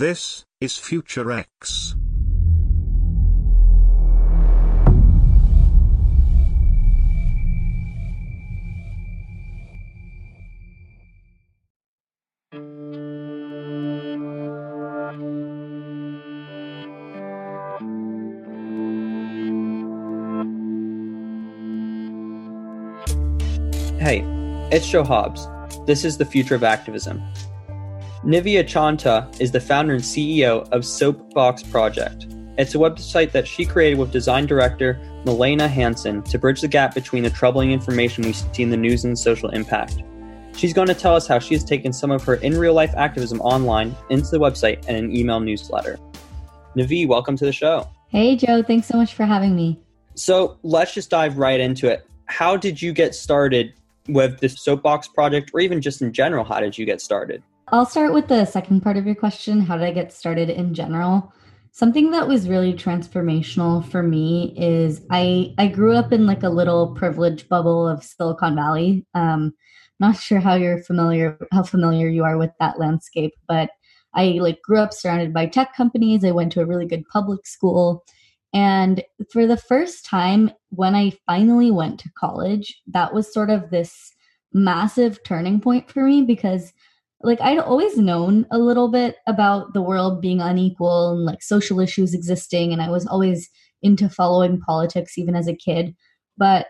This is Future X. Hey, it's Joe Hobbs. This is the future of activism. Nivi Achanta is the founder and CEO of Soapbox Project. It's a website that she created with design director Malena Hansen to bridge the gap between the troubling information we see in the news and social impact. She's going to tell us how she has taken some of her in real life activism online into the website and an email newsletter. Nivi, welcome to the show. Hey, Joe. Thanks so much for having me. So let's just dive right into it. How did you get started with the Soapbox project, or even just in general, how did you get started? I'll start with the second part of your question. How did I get started in general? Something that was really transformational for me is I I grew up in like a little privileged bubble of Silicon Valley. Um, not sure how you're familiar how familiar you are with that landscape, but I like grew up surrounded by tech companies. I went to a really good public school. And for the first time, when I finally went to college, that was sort of this massive turning point for me because like I'd always known a little bit about the world being unequal and like social issues existing and I was always into following politics even as a kid but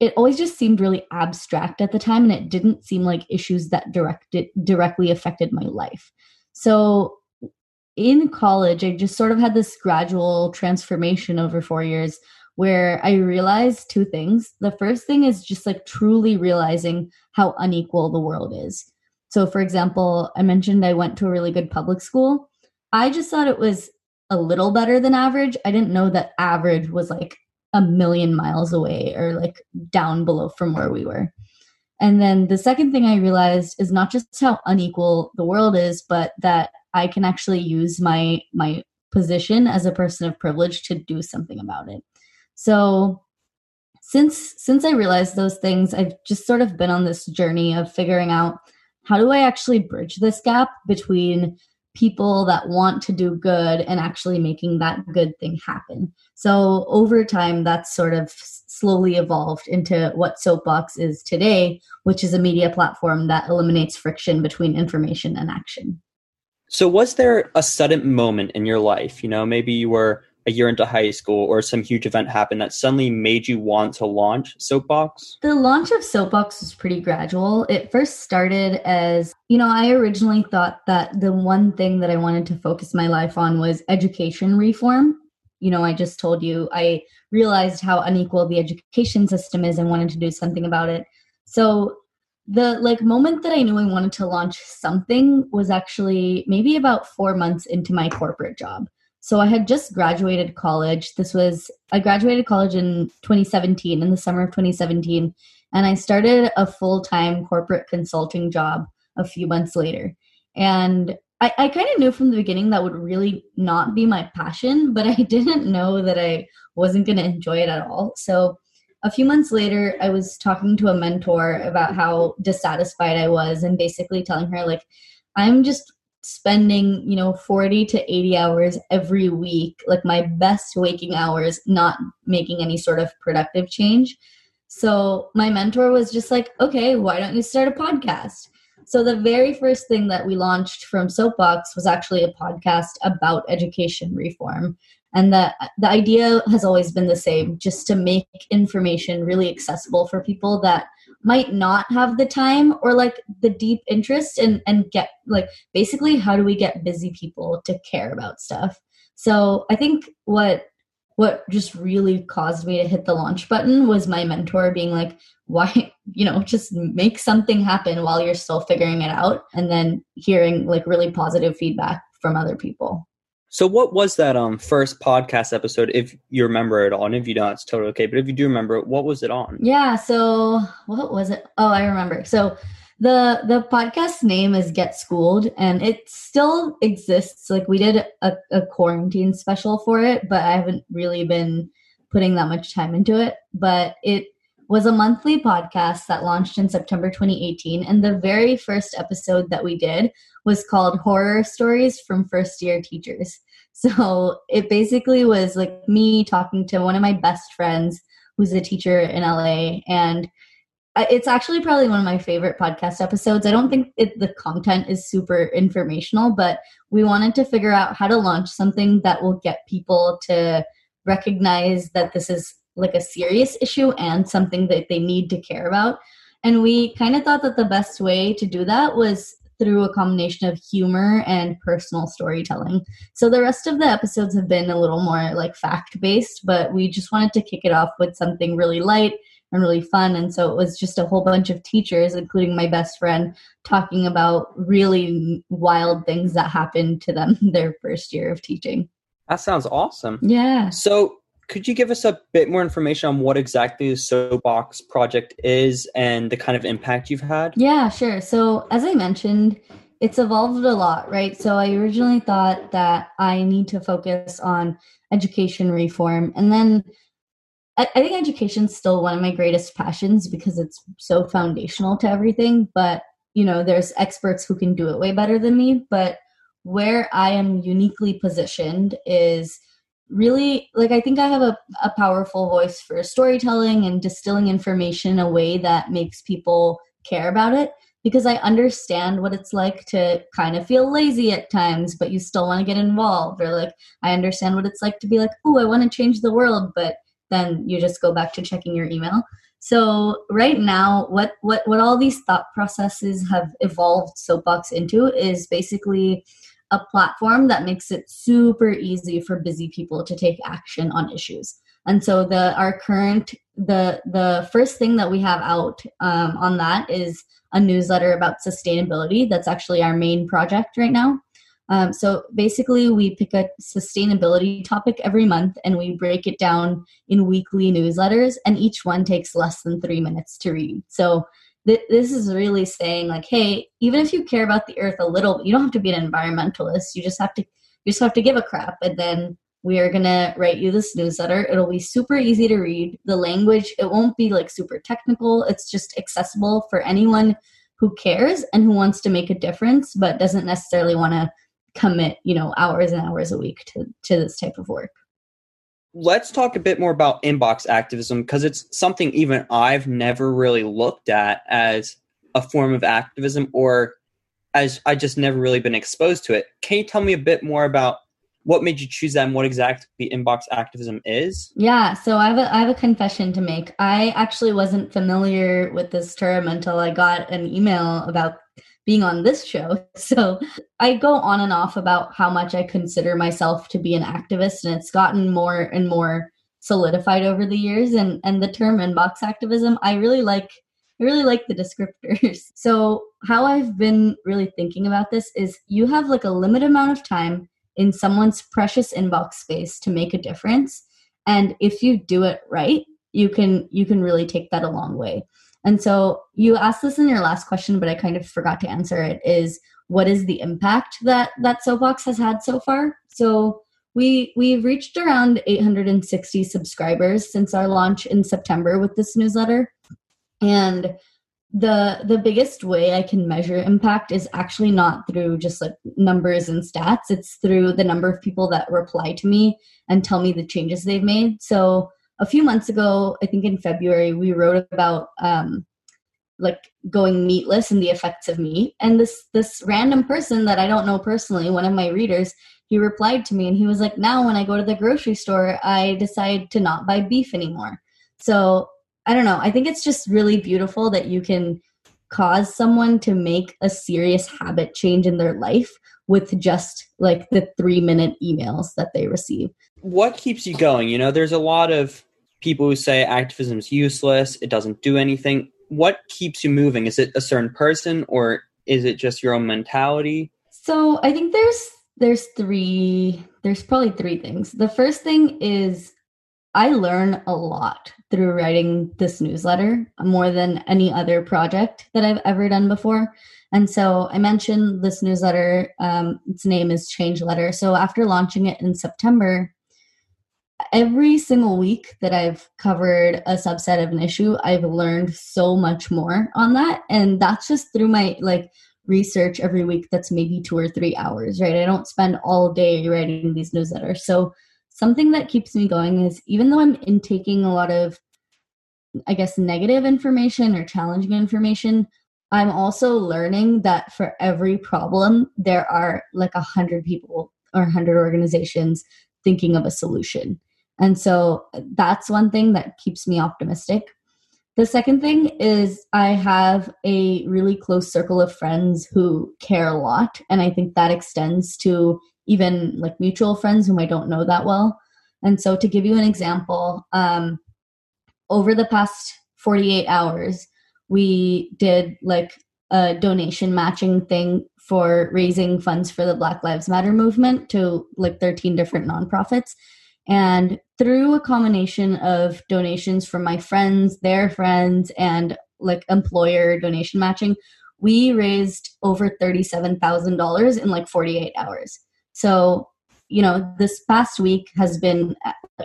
it always just seemed really abstract at the time and it didn't seem like issues that directed directly affected my life so in college, I just sort of had this gradual transformation over four years where I realized two things. The first thing is just like truly realizing how unequal the world is. So, for example, I mentioned I went to a really good public school. I just thought it was a little better than average. I didn't know that average was like a million miles away or like down below from where we were. And then the second thing I realized is not just how unequal the world is, but that I can actually use my my position as a person of privilege to do something about it. So since since I realized those things, I've just sort of been on this journey of figuring out how do I actually bridge this gap between people that want to do good and actually making that good thing happen. So over time, that's sort of slowly evolved into what Soapbox is today, which is a media platform that eliminates friction between information and action. So, was there a sudden moment in your life? You know, maybe you were a year into high school or some huge event happened that suddenly made you want to launch Soapbox? The launch of Soapbox was pretty gradual. It first started as, you know, I originally thought that the one thing that I wanted to focus my life on was education reform. You know, I just told you I realized how unequal the education system is and wanted to do something about it. So the like moment that I knew I wanted to launch something was actually maybe about four months into my corporate job. So I had just graduated college. This was I graduated college in 2017 in the summer of 2017 and I started a full-time corporate consulting job a few months later. And I, I kind of knew from the beginning that would really not be my passion, but I didn't know that I wasn't going to enjoy it at all. So a few months later, I was talking to a mentor about how dissatisfied I was and basically telling her, like, I'm just spending, you know, 40 to 80 hours every week, like my best waking hours, not making any sort of productive change. So my mentor was just like, okay, why don't you start a podcast? So the very first thing that we launched from Soapbox was actually a podcast about education reform and the the idea has always been the same just to make information really accessible for people that might not have the time or like the deep interest and and get like basically how do we get busy people to care about stuff? So i think what what just really caused me to hit the launch button was my mentor being like why you know just make something happen while you're still figuring it out and then hearing like really positive feedback from other people so what was that um first podcast episode if you remember it all? And if you don't, it's totally okay. But if you do remember it, what was it on? Yeah, so what was it? Oh, I remember. So the the podcast name is Get Schooled and it still exists. Like we did a, a quarantine special for it, but I haven't really been putting that much time into it. But it was a monthly podcast that launched in September 2018. And the very first episode that we did was called Horror Stories from First Year Teachers. So it basically was like me talking to one of my best friends who's a teacher in LA. And it's actually probably one of my favorite podcast episodes. I don't think it, the content is super informational, but we wanted to figure out how to launch something that will get people to recognize that this is like a serious issue and something that they need to care about. And we kind of thought that the best way to do that was through a combination of humor and personal storytelling. So the rest of the episodes have been a little more like fact based, but we just wanted to kick it off with something really light and really fun. And so it was just a whole bunch of teachers, including my best friend, talking about really wild things that happened to them their first year of teaching. That sounds awesome. Yeah. So could you give us a bit more information on what exactly the Soapbox project is and the kind of impact you've had? Yeah, sure. So, as I mentioned, it's evolved a lot, right? So, I originally thought that I need to focus on education reform. And then I, I think education is still one of my greatest passions because it's so foundational to everything. But, you know, there's experts who can do it way better than me. But where I am uniquely positioned is really like i think i have a, a powerful voice for storytelling and distilling information in a way that makes people care about it because i understand what it's like to kind of feel lazy at times but you still want to get involved or like i understand what it's like to be like oh i want to change the world but then you just go back to checking your email. So right now what what what all these thought processes have evolved soapbox into is basically a platform that makes it super easy for busy people to take action on issues. And so the our current the the first thing that we have out um, on that is a newsletter about sustainability. That's actually our main project right now. Um, so basically, we pick a sustainability topic every month and we break it down in weekly newsletters, and each one takes less than three minutes to read. So th- this is really saying like hey even if you care about the earth a little you don't have to be an environmentalist. You just have to you just have to give a crap. And then we are to write you this newsletter. It'll be super easy to read. The language it won't be like super technical. It's just accessible for anyone who cares and who wants to make a difference but doesn't necessarily want to commit you know hours and hours a week to to this type of work let's talk a bit more about inbox activism because it's something even I've never really looked at as a form of activism or as I just never really been exposed to it. Can you tell me a bit more about what made you choose that and what exactly inbox activism is? Yeah, so I have a I have a confession to make. I actually wasn't familiar with this term until I got an email about being on this show. So I go on and off about how much I consider myself to be an activist, and it's gotten more and more solidified over the years. And and the term inbox activism, I really like. I really like the descriptors. So how I've been really thinking about this is you have like a limited amount of time in someone's precious inbox space to make a difference, and if you do it right, you can you can really take that a long way. And so you asked this in your last question, but I kind of forgot to answer it is what is the impact that that soapbox has had so far? So we we've reached around 860 subscribers since our launch in September with this newsletter. And the the biggest way I can measure impact is actually not through just like numbers and stats. It's through the number of people that reply to me and tell me the changes they've made. So a few months ago, I think in February, we wrote about um, like going meatless and the effects of meat. And this this random person that I don't know personally, one of my readers, he replied to me and he was like, "Now when I go to the grocery store, I decide to not buy beef anymore." So I don't know. I think it's just really beautiful that you can cause someone to make a serious habit change in their life with just like the three minute emails that they receive. What keeps you going? You know, there's a lot of people who say activism is useless, it doesn't do anything. What keeps you moving? Is it a certain person or is it just your own mentality? So I think there's there's three there's probably three things. The first thing is I learn a lot through writing this newsletter more than any other project that I've ever done before. And so I mentioned this newsletter. Um, its name is Change Letter. So after launching it in September, every single week that I've covered a subset of an issue, I've learned so much more on that. And that's just through my like research every week that's maybe two or three hours, right? I don't spend all day writing these newsletters. So something that keeps me going is even though I'm intaking a lot of I guess negative information or challenging information, I'm also learning that for every problem there are like a hundred people or a hundred organizations thinking of a solution. And so that's one thing that keeps me optimistic. The second thing is I have a really close circle of friends who care a lot. And I think that extends to even like mutual friends whom I don't know that well. And so to give you an example, um, over the past 48 hours, we did like a donation matching thing for raising funds for the Black Lives Matter movement to like 13 different nonprofits. And through a combination of donations from my friends, their friends, and like employer donation matching, we raised over $37,000 in like 48 hours. So, you know, this past week has been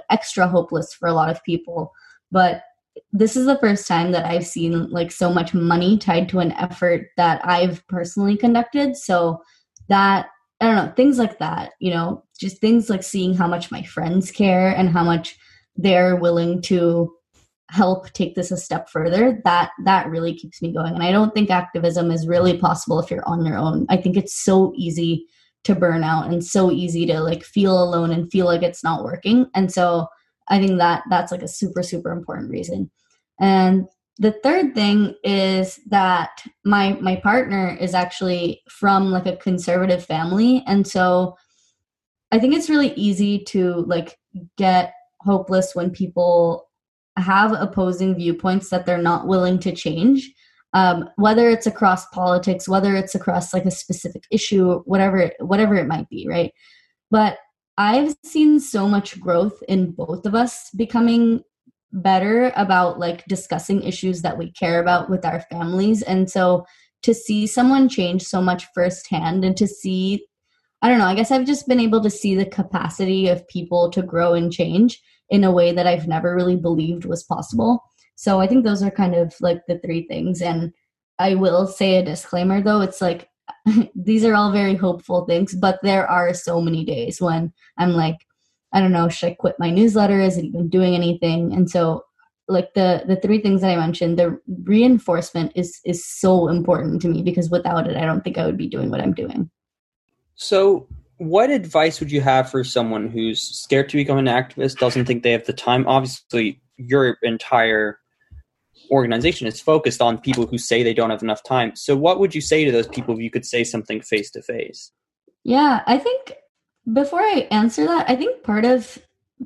extra hopeless for a lot of people, but this is the first time that I've seen like so much money tied to an effort that I've personally conducted. So that I don't know, things like that, you know, just things like seeing how much my friends care and how much they're willing to help take this a step further that that really keeps me going. And i don't think activism is really possible if you're on your own. I think it's so easy to burn out and so easy to like feel alone and feel like it's not working. And so i think that that's like a super super important reason. And the third thing is that my my partner is actually from like a conservative family. And so i think it's really easy to like get hopeless when people have opposing viewpoints that they're not willing to change. Um, whether it's across politics whether it's across like a specific issue whatever whatever it might be right? But i've seen so much growth in both of us becoming better about like discussing issues that we care about with our families. And so to see someone change so much firsthand and to see i don't know i guess i've just been able to see the capacity of people to grow and change in a way that i've never really believed was possible so i think those are kind of like the three things and i will say a disclaimer though it's like these are all very hopeful things but there are so many days when i'm like I don't know, should I quit my newsletter? Is it even doing anything? And so like the the three things that I mentioned, the reinforcement is is so important to me because without it I don't think I would be doing what I'm doing. So what advice would you have for someone who's scared to become an activist, doesn't think they have the time? Obviously, your entire organization is focused on people who say they don't have enough time. So what would you say to those people if you could say something face to face? Yeah, I think before I answer that, I think part of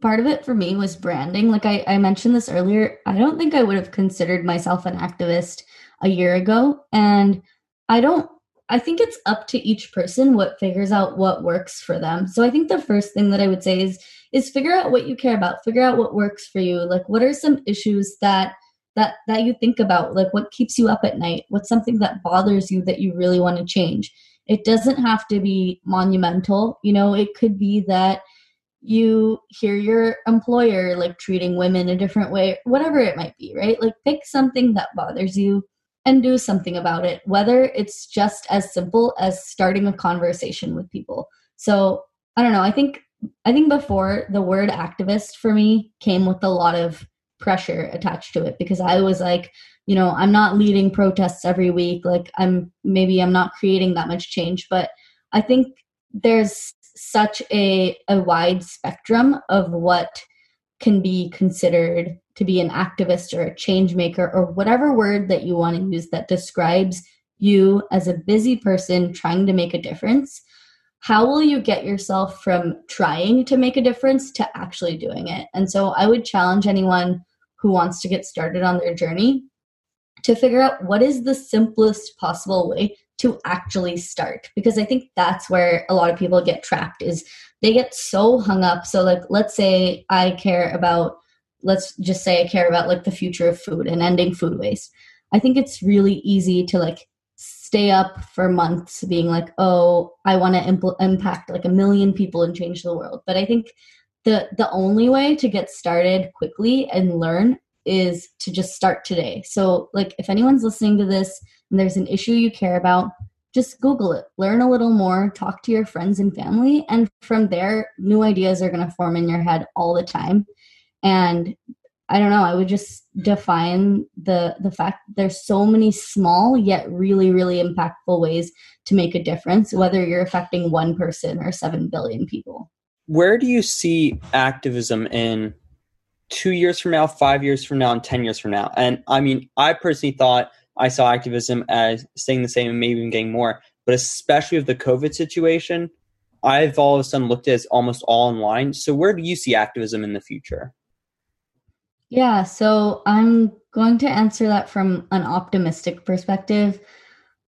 part of it for me was branding. Like I, I mentioned this earlier, I don't think I would have considered myself an activist a year ago. And I don't I think it's up to each person what figures out what works for them. So I think the first thing that I would say is is figure out what you care about. Figure out what works for you. Like what are some issues that that that you think about? Like what keeps you up at night? What's something that bothers you that you really want to change? It doesn't have to be monumental. You know, it could be that you hear your employer like treating women a different way, whatever it might be, right? Like pick something that bothers you and do something about it, whether it's just as simple as starting a conversation with people. So I don't know. I think I think before the word activist for me came with a lot of pressure attached to it because I was like, you know i'm not leading protests every week like i'm maybe i'm not creating that much change but i think there's such a, a wide spectrum of what can be considered to be an activist or a change maker or whatever word that you want to use that describes you as a busy person trying to make a difference how will you get yourself from trying to make a difference to actually doing it? And so i would challenge anyone who wants to get started on their journey to figure out what is the simplest possible way to actually start because i think that's where a lot of people get trapped is they get so hung up. So like let's say i care about let's just say i care about like the future of food and ending food waste i think it's really easy to like stay up for months being like oh i want to impl- impact like a million people and change the world but i think the the only way to get started quickly and learn is to just start today. So like if anyone's listening to this and there's an issue you care about, just Google it, learn a little more, talk to your friends and family, and from there, new ideas are going to form in your head all the time. And I don't know, I would just define the the fact there's so many small yet really really impactful ways to make a difference whether you're affecting one person or 7 billion people. Where do you see activism in 2 years from now, 5 years from now and 10 years from now? And I mean, I personally thought I saw activism as staying the same and maybe even getting more, but especially with the COVID situation, I've all of a sudden looked at it as almost all online. So where do you see activism in the future? Yeah, so I'm going to answer that from an optimistic perspective.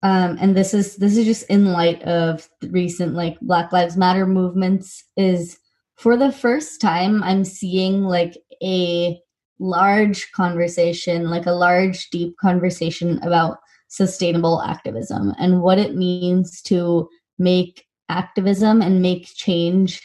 Um, and this is this is just in light of recent like Black Lives Matter movements is for the first time I'm seeing like a large conversation, like a large deep conversation about sustainable activism and what it means to make activism and make change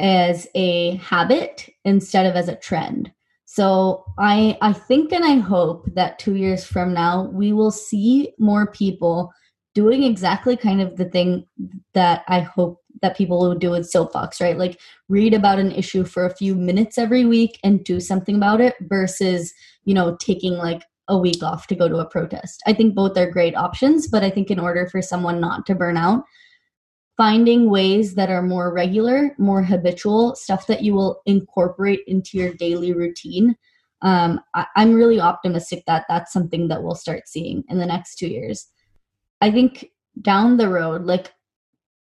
as a habit instead of as a trend. So I I think and I hope that 2 years from now we will see more people doing exactly kind of the thing that I hope that people would do with soapbox, right? Like read about an issue for a few minutes every week and do something about it versus, you know, taking like a week off to go to a protest. I think both are great options, but I think in order for someone not to burn out, finding ways that are more regular, more habitual, stuff that you will incorporate into your daily routine. Um, I, I'm really optimistic that that's something that we'll start seeing in the next two years. I think down the road, like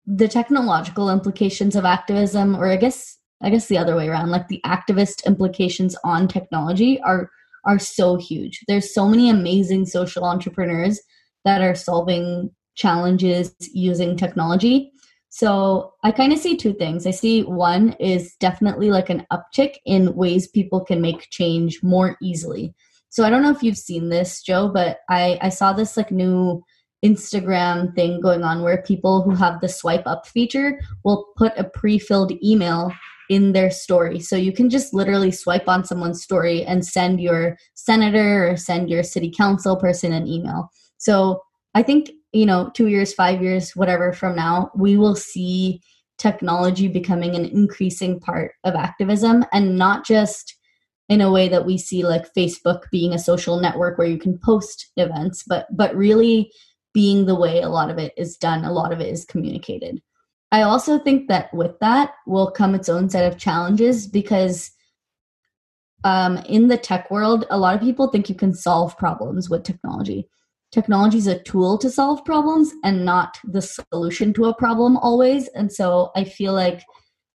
the technological implications of activism, or I guess I guess the other way around, like the activist implications on technology are are so huge. There's so many amazing social entrepreneurs that are solving challenges using technology so I kind of see two things. I see one is definitely like an uptick in ways people can make change more easily. So I don't know if you've seen this, Joe, but I, I saw this like new Instagram thing going on where people who have the swipe up feature will put a pre filled email in their story. So you can just literally swipe on someone's story and send your senator or send your city council person an email. So I think you know, two years, five years, whatever from now, we will see technology becoming an increasing part of activism and not just in a way that we see like Facebook being a social network where you can post events, but but really being the way a lot of it is done, a lot of it is communicated. I also think that with that will come its own set of challenges because um, in the tech world, a lot of people think you can solve problems with technology technology is a tool to solve problems and not the solution to a problem always. And so i feel like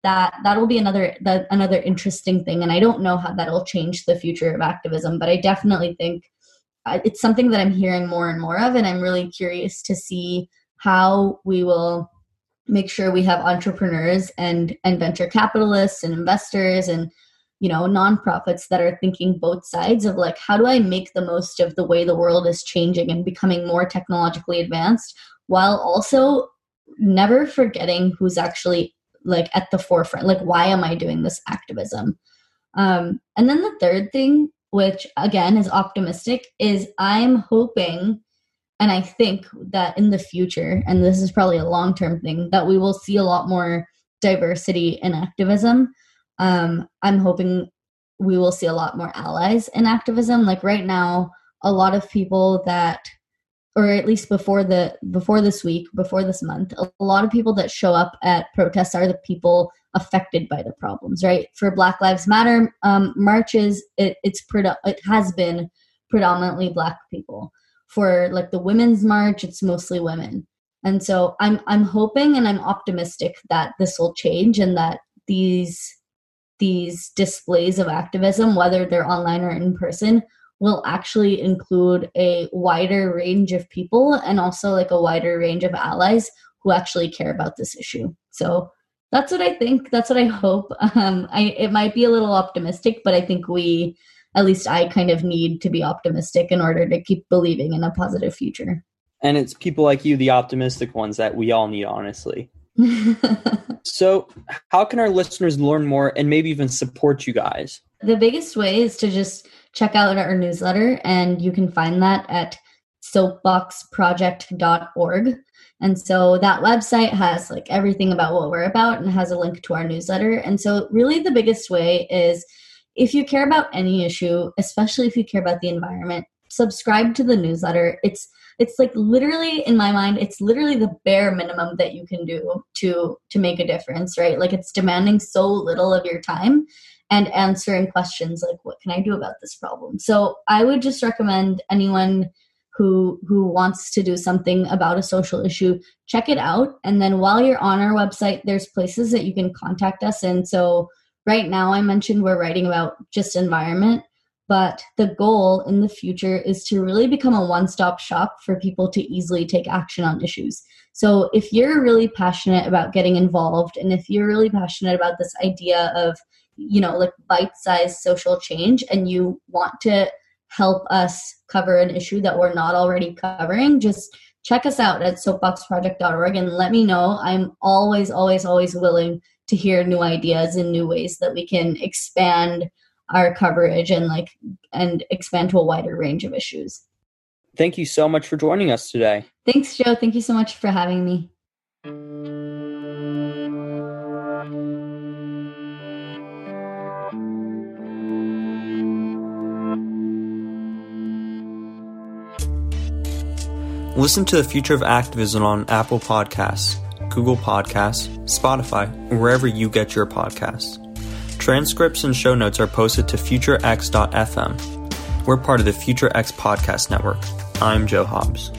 that that will be another that another interesting thing. And i don't know how that'll change the future of activism but i definitely think uh, it's something that i'm hearing more and more of and i'm really curious to see how we will make sure we have entrepreneurs and and venture capitalists and investors and you know nonprofits that are thinking both sides of like how do i make the most of the way the world is changing and becoming more technologically advanced while also never forgetting who's actually like at the forefront like why am i doing this activism? Um, and then the third thing which again is optimistic is i'm hoping and i think that in the future and this is probably a long term thing that we will see a lot more diversity in activism um, I'm hoping we will see a lot more allies in activism. Like right now, a lot of people that or at least before the before this week before this month a lot of people that show up at protests are the people affected by the problems right? For black lives matter um, marches it, it's it has been predominantly black people. For like the women's march it's mostly women. And so i'm i'm hoping and i'm optimistic that this will change and that these these displays of activism, whether they're online or in person, will actually include a wider range of people and also like a wider range of allies who actually care about this issue. So that's what I think. That's what I hope. Um, I, it might be a little optimistic, but I think we, at least I kind of need to be optimistic in order to keep believing in a positive future. And it's people like you, the optimistic ones, that we all need, honestly. so, how can our listeners learn more and maybe even support you guys? The biggest way is to just check out our newsletter, and you can find that at soapboxproject.org. And so that website has like everything about what we're about and has a link to our newsletter. And so, really, the biggest way is if you care about any issue, especially if you care about the environment, subscribe to the newsletter. It's it's like literally in my mind it's literally the bare minimum that you can do to to make a difference right? Like it's demanding so little of your time and answering questions like what can i do about this problem? So i would just recommend anyone who who wants to do something about a social issue check it out. And then while you're on our website there's places that you can contact us and so right now i mentioned we're writing about just environment but the goal in the future is to really become a one-stop shop for people to easily take action on issues so if you're really passionate about getting involved and if you're really passionate about this idea of you know like bite-sized social change and you want to help us cover an issue that we're not already covering, just check us out at soapboxproject.org and let me know. I'm always, always, always willing to hear new ideas and new ways that we can expand our coverage and like and expand to a wider range of issues. Thank you so much for joining us today. Thanks, Joe. Thank you so much for having me. Listen to the Future of Activism on Apple Podcasts, Google Podcasts, Spotify, or wherever you get your podcasts. Transcripts and show notes are posted to futurex.fm. We're part of the FutureX Podcast Network. I'm Joe Hobbs.